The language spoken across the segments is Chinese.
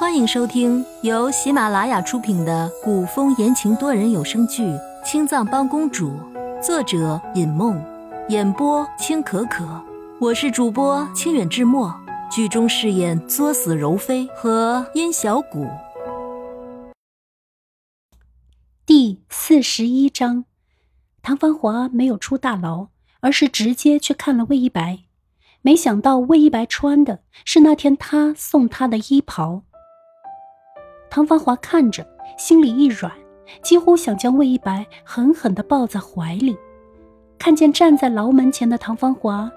欢迎收听由喜马拉雅出品的古风言情多人有声剧《青藏帮公主》，作者尹梦，演播青可可。我是主播清远志墨，剧中饰演作死柔妃和殷小谷。第四十一章，唐繁华没有出大牢，而是直接去看了魏一白。没想到魏一白穿的是那天他送他的衣袍。唐繁华看着，心里一软，几乎想将魏一白狠狠地抱在怀里。看见站在牢门前的唐繁华，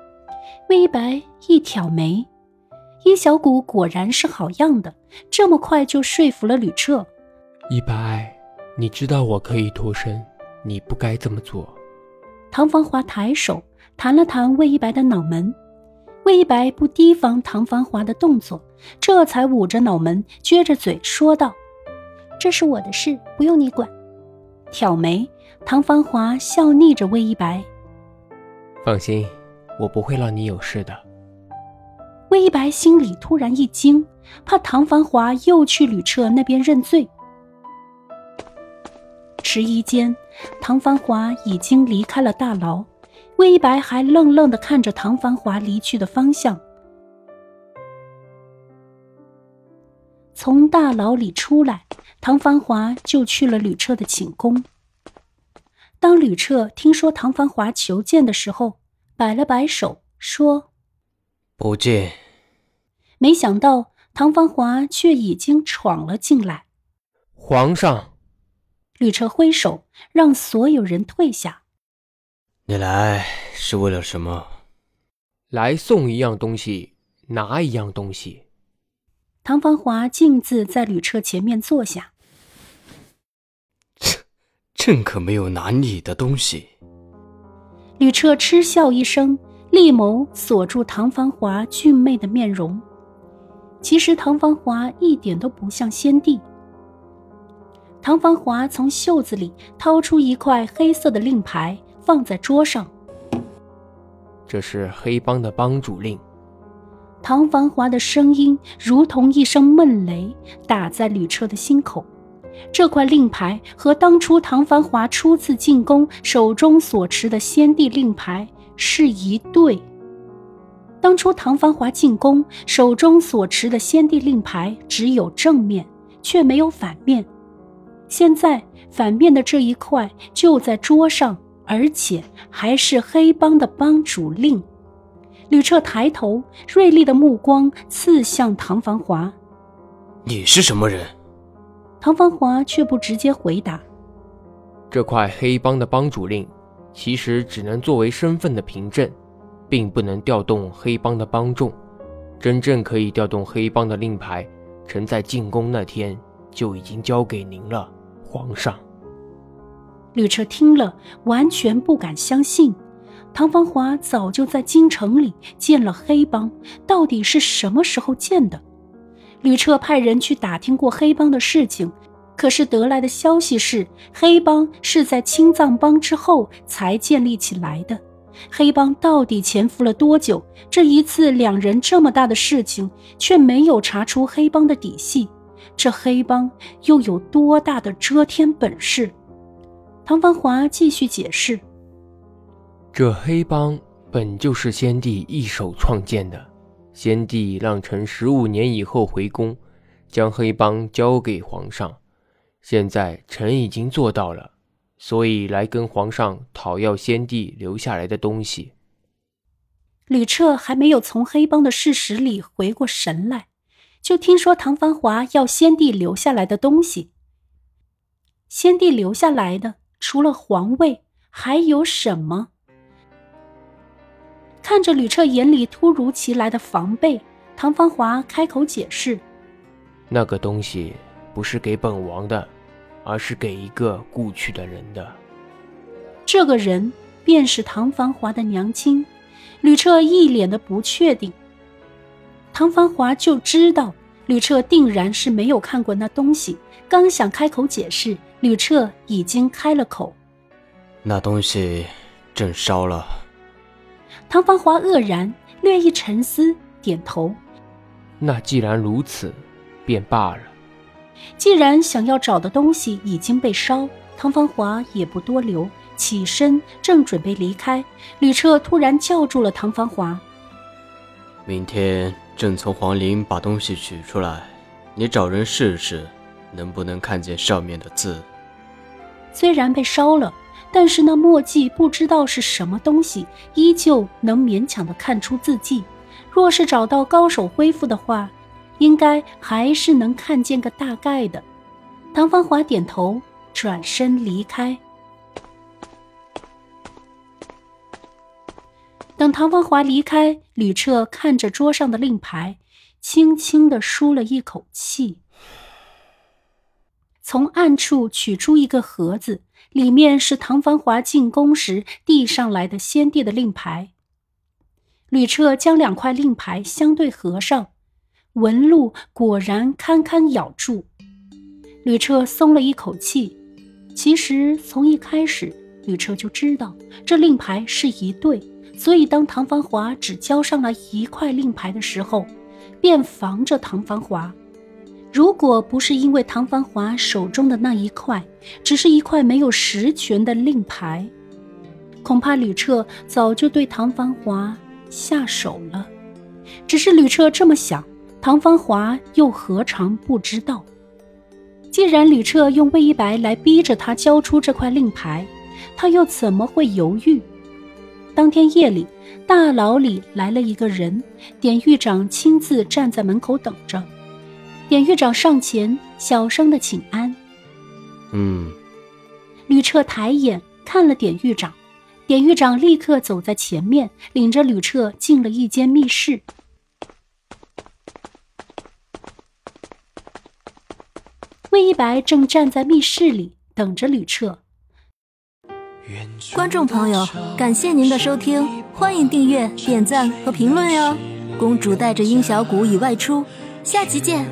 魏一白一挑眉：“殷小谷果然是好样的，这么快就说服了吕彻。”一白，你知道我可以脱身，你不该这么做。唐繁华抬手弹了弹魏一白的脑门，魏一白不提防唐繁华的动作。这才捂着脑门，撅着嘴说道：“这是我的事，不用你管。”挑眉，唐繁华笑睨着魏一白：“放心，我不会让你有事的。”魏一白心里突然一惊，怕唐繁华又去吕彻那边认罪。迟疑间，唐繁华已经离开了大牢，魏一白还愣愣的看着唐繁华离去的方向。从大牢里出来，唐繁华就去了吕彻的寝宫。当吕彻听说唐繁华求见的时候，摆了摆手说：“不见。”没想到唐繁华却已经闯了进来。皇上，吕彻挥手让所有人退下。你来是为了什么？来送一样东西，拿一样东西。唐繁华径自在吕彻前面坐下。朕可没有拿你的东西。吕彻嗤笑一声，厉眸锁住唐繁华俊媚的面容。其实唐繁华一点都不像先帝。唐繁华从袖子里掏出一块黑色的令牌，放在桌上。这是黑帮的帮主令。唐繁华的声音如同一声闷雷，打在吕彻的心口。这块令牌和当初唐繁华初次进宫手中所持的先帝令牌是一对。当初唐繁华进宫手中所持的先帝令牌只有正面，却没有反面。现在反面的这一块就在桌上，而且还是黑帮的帮主令。吕彻抬头，锐利的目光刺向唐繁华：“你是什么人？”唐繁华却不直接回答：“这块黑帮的帮主令，其实只能作为身份的凭证，并不能调动黑帮的帮众。真正可以调动黑帮的令牌，臣在进宫那天就已经交给您了，皇上。”吕彻听了，完全不敢相信。唐芳华早就在京城里建了黑帮，到底是什么时候建的？吕彻派人去打听过黑帮的事情，可是得来的消息是，黑帮是在青藏帮之后才建立起来的。黑帮到底潜伏了多久？这一次两人这么大的事情，却没有查出黑帮的底细，这黑帮又有多大的遮天本事？唐繁华继续解释。这黑帮本就是先帝一手创建的，先帝让臣十五年以后回宫，将黑帮交给皇上。现在臣已经做到了，所以来跟皇上讨要先帝留下来的东西。吕彻还没有从黑帮的事实里回过神来，就听说唐繁华要先帝留下来的东西。先帝留下来的除了皇位，还有什么？看着吕彻眼里突如其来的防备，唐芳华开口解释：“那个东西不是给本王的，而是给一个故去的人的。这个人便是唐繁华的娘亲。”吕彻一脸的不确定。唐繁华就知道吕彻定然是没有看过那东西，刚想开口解释，吕彻已经开了口：“那东西朕烧了。”唐芳华愕然，略一沉思，点头。那既然如此，便罢了。既然想要找的东西已经被烧，唐芳华也不多留，起身正准备离开，吕彻突然叫住了唐芳华：“明天朕从皇陵把东西取出来，你找人试试，能不能看见上面的字？”虽然被烧了，但是那墨迹不知道是什么东西，依旧能勉强的看出字迹。若是找到高手恢复的话，应该还是能看见个大概的。唐芳华点头，转身离开。等唐芳华离开，吕彻看着桌上的令牌，轻轻的舒了一口气。从暗处取出一个盒子，里面是唐繁华进宫时递上来的先帝的令牌。吕彻将两块令牌相对合上，纹路果然堪堪咬住。吕彻松了一口气。其实从一开始，吕彻就知道这令牌是一对，所以当唐繁华只交上了一块令牌的时候，便防着唐繁华。如果不是因为唐繁华手中的那一块只是一块没有实权的令牌，恐怕吕彻早就对唐繁华下手了。只是吕彻这么想，唐繁华又何尝不知道？既然吕彻用魏一白来逼着他交出这块令牌，他又怎么会犹豫？当天夜里，大牢里来了一个人，典狱长亲自站在门口等着。典狱长上前，小声的请安。嗯。吕彻抬眼看了典狱长，典狱长立刻走在前面，领着吕彻进了一间密室。魏一白正站在密室里等着吕彻。观众朋友，感谢您的收听，欢迎订阅、点赞和评论哟。公主带着殷小谷已外出。下集见。